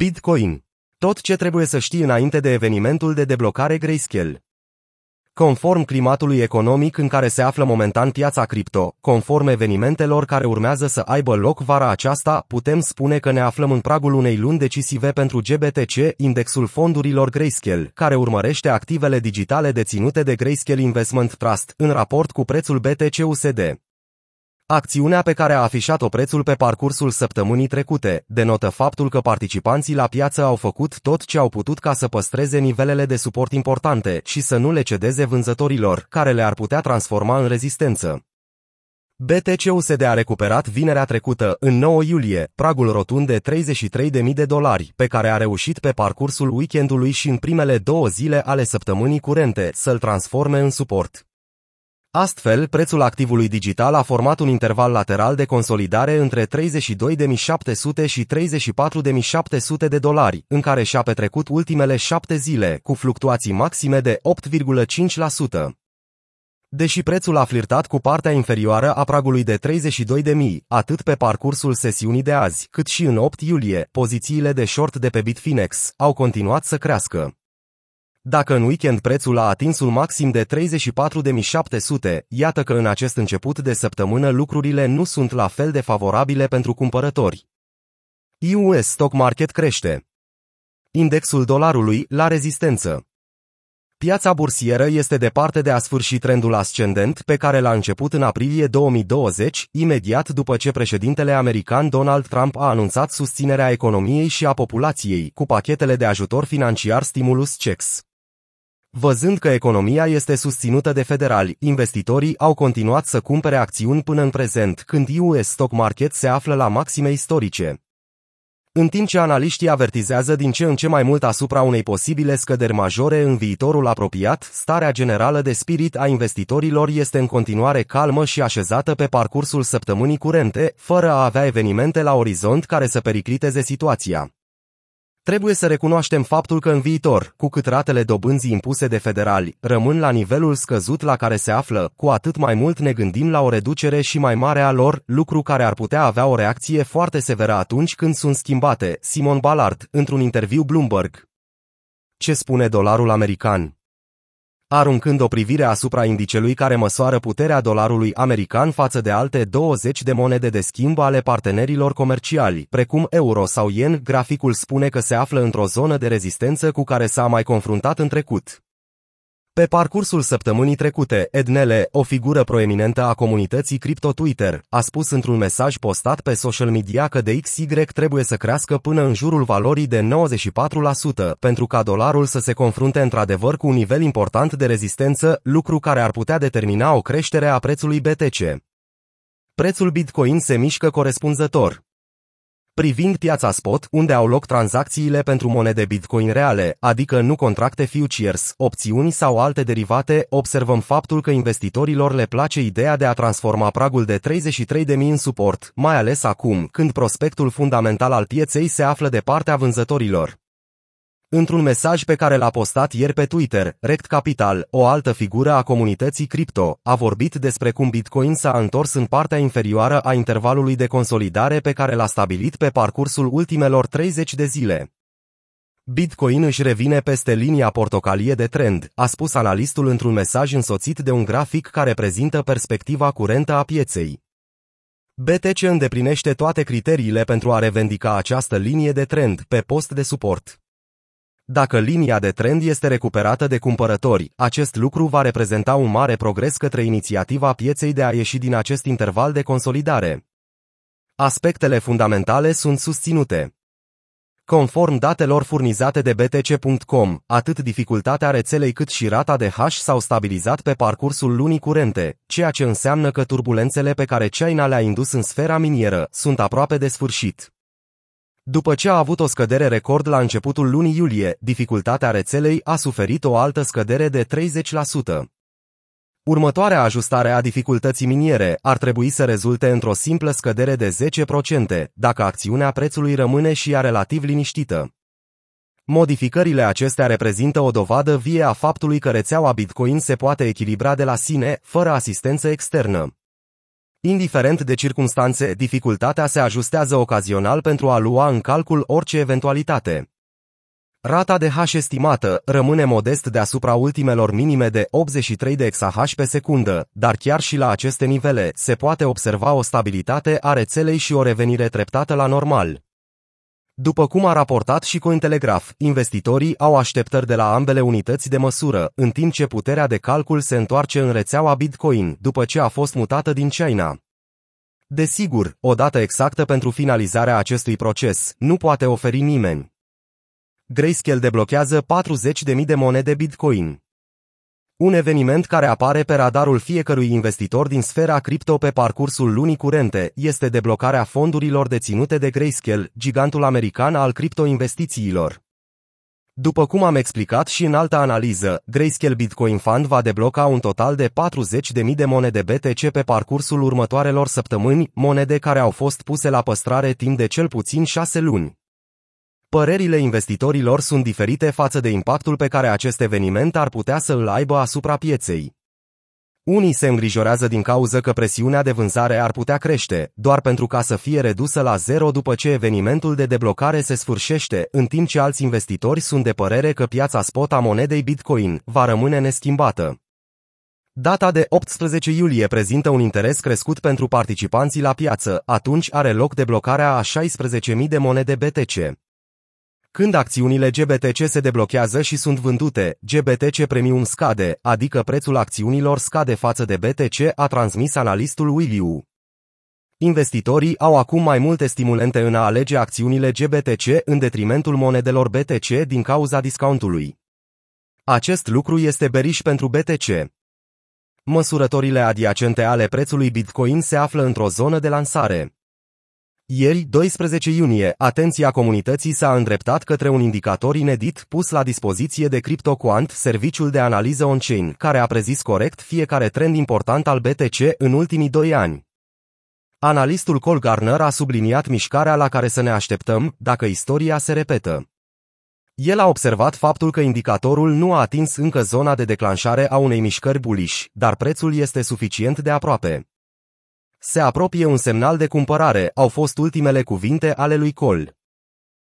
Bitcoin. Tot ce trebuie să știi înainte de evenimentul de deblocare Grayscale. Conform climatului economic în care se află momentan piața cripto, conform evenimentelor care urmează să aibă loc vara aceasta, putem spune că ne aflăm în pragul unei luni decisive pentru GBTC, indexul fondurilor Grayscale, care urmărește activele digitale deținute de Grayscale Investment Trust, în raport cu prețul BTC-USD. Acțiunea pe care a afișat-o prețul pe parcursul săptămânii trecute denotă faptul că participanții la piață au făcut tot ce au putut ca să păstreze nivelele de suport importante și să nu le cedeze vânzătorilor, care le-ar putea transforma în rezistență. BTC-USD a recuperat vinerea trecută, în 9 iulie, pragul rotund de 33.000 de dolari, pe care a reușit pe parcursul weekendului și în primele două zile ale săptămânii curente să-l transforme în suport. Astfel, prețul activului digital a format un interval lateral de consolidare între 32.700 și 34.700 de dolari, în care și-a petrecut ultimele șapte zile, cu fluctuații maxime de 8,5%. Deși prețul a flirtat cu partea inferioară a pragului de 32.000, atât pe parcursul sesiunii de azi, cât și în 8 iulie, pozițiile de short de pe Bitfinex au continuat să crească. Dacă în weekend prețul a atins un maxim de 34.700, iată că în acest început de săptămână lucrurile nu sunt la fel de favorabile pentru cumpărători. US Stock Market crește. Indexul dolarului la rezistență. Piața bursieră este departe de a sfârși trendul ascendent pe care l-a început în aprilie 2020, imediat după ce președintele american Donald Trump a anunțat susținerea economiei și a populației cu pachetele de ajutor financiar Stimulus Checks. Văzând că economia este susținută de federali, investitorii au continuat să cumpere acțiuni până în prezent, când US Stock Market se află la maxime istorice. În timp ce analiștii avertizează din ce în ce mai mult asupra unei posibile scăderi majore în viitorul apropiat, starea generală de spirit a investitorilor este în continuare calmă și așezată pe parcursul săptămânii curente, fără a avea evenimente la orizont care să pericliteze situația. Trebuie să recunoaștem faptul că în viitor, cu cât ratele dobânzii impuse de federali rămân la nivelul scăzut la care se află, cu atât mai mult ne gândim la o reducere și mai mare a lor, lucru care ar putea avea o reacție foarte severă atunci când sunt schimbate, Simon Ballard, într-un interviu Bloomberg. Ce spune dolarul american? Aruncând o privire asupra indicelui care măsoară puterea dolarului american față de alte 20 de monede de schimb ale partenerilor comerciali, precum euro sau yen, graficul spune că se află într-o zonă de rezistență cu care s-a mai confruntat în trecut. Pe parcursul săptămânii trecute, Ednele, o figură proeminentă a comunității cripto Twitter, a spus într-un mesaj postat pe social media că de XY trebuie să crească până în jurul valorii de 94% pentru ca dolarul să se confrunte într-adevăr cu un nivel important de rezistență, lucru care ar putea determina o creștere a prețului BTC. Prețul Bitcoin se mișcă corespunzător privind piața spot, unde au loc tranzacțiile pentru monede Bitcoin reale, adică nu contracte futures, opțiuni sau alte derivate, observăm faptul că investitorilor le place ideea de a transforma pragul de 33.000 în suport, mai ales acum, când prospectul fundamental al pieței se află de partea vânzătorilor. Într-un mesaj pe care l-a postat ieri pe Twitter, Rect Capital, o altă figură a comunității cripto, a vorbit despre cum Bitcoin s-a întors în partea inferioară a intervalului de consolidare pe care l-a stabilit pe parcursul ultimelor 30 de zile. Bitcoin își revine peste linia portocalie de trend, a spus analistul într-un mesaj însoțit de un grafic care prezintă perspectiva curentă a pieței. BTC îndeplinește toate criteriile pentru a revendica această linie de trend pe post de suport. Dacă linia de trend este recuperată de cumpărători, acest lucru va reprezenta un mare progres către inițiativa pieței de a ieși din acest interval de consolidare. Aspectele fundamentale sunt susținute. Conform datelor furnizate de BTC.com, atât dificultatea rețelei cât și rata de hash s-au stabilizat pe parcursul lunii curente, ceea ce înseamnă că turbulențele pe care China le-a indus în sfera minieră sunt aproape de sfârșit. După ce a avut o scădere record la începutul lunii iulie, dificultatea rețelei a suferit o altă scădere de 30%. Următoarea ajustare a dificultății miniere ar trebui să rezulte într-o simplă scădere de 10%, dacă acțiunea prețului rămâne și ea relativ liniștită. Modificările acestea reprezintă o dovadă vie a faptului că rețeaua Bitcoin se poate echilibra de la sine, fără asistență externă. Indiferent de circunstanțe, dificultatea se ajustează ocazional pentru a lua în calcul orice eventualitate. Rata de H estimată rămâne modest deasupra ultimelor minime de 83 de exahash pe secundă, dar chiar și la aceste nivele se poate observa o stabilitate a rețelei și o revenire treptată la normal. După cum a raportat și Cointelegraph, investitorii au așteptări de la ambele unități de măsură, în timp ce puterea de calcul se întoarce în rețeaua Bitcoin, după ce a fost mutată din China. Desigur, o dată exactă pentru finalizarea acestui proces nu poate oferi nimeni. Grayscale deblochează 40.000 de monede Bitcoin. Un eveniment care apare pe radarul fiecărui investitor din sfera cripto pe parcursul lunii curente este deblocarea fondurilor deținute de Grayscale, gigantul american al criptoinvestițiilor. După cum am explicat și în altă analiză, Grayscale Bitcoin Fund va debloca un total de 40.000 de monede BTC pe parcursul următoarelor săptămâni, monede care au fost puse la păstrare timp de cel puțin șase luni. Părerile investitorilor sunt diferite față de impactul pe care acest eveniment ar putea să îl aibă asupra pieței. Unii se îngrijorează din cauză că presiunea de vânzare ar putea crește, doar pentru ca să fie redusă la zero după ce evenimentul de deblocare se sfârșește, în timp ce alți investitori sunt de părere că piața spot a monedei Bitcoin va rămâne neschimbată. Data de 18 iulie prezintă un interes crescut pentru participanții la piață, atunci are loc deblocarea a 16.000 de monede BTC. Când acțiunile GBTC se deblochează și sunt vândute, GBTC Premium scade, adică prețul acțiunilor scade față de BTC, a transmis analistul Williu. Investitorii au acum mai multe stimulente în a alege acțiunile GBTC în detrimentul monedelor BTC din cauza discountului. Acest lucru este beriș pentru BTC. Măsurătorile adiacente ale prețului Bitcoin se află într-o zonă de lansare. Ieri, 12 iunie, atenția comunității s-a îndreptat către un indicator inedit pus la dispoziție de CryptoQuant, serviciul de analiză on-chain, care a prezis corect fiecare trend important al BTC în ultimii doi ani. Analistul Cole Garner a subliniat mișcarea la care să ne așteptăm dacă istoria se repetă. El a observat faptul că indicatorul nu a atins încă zona de declanșare a unei mișcări bullish, dar prețul este suficient de aproape. Se apropie un semnal de cumpărare, au fost ultimele cuvinte ale lui Cole.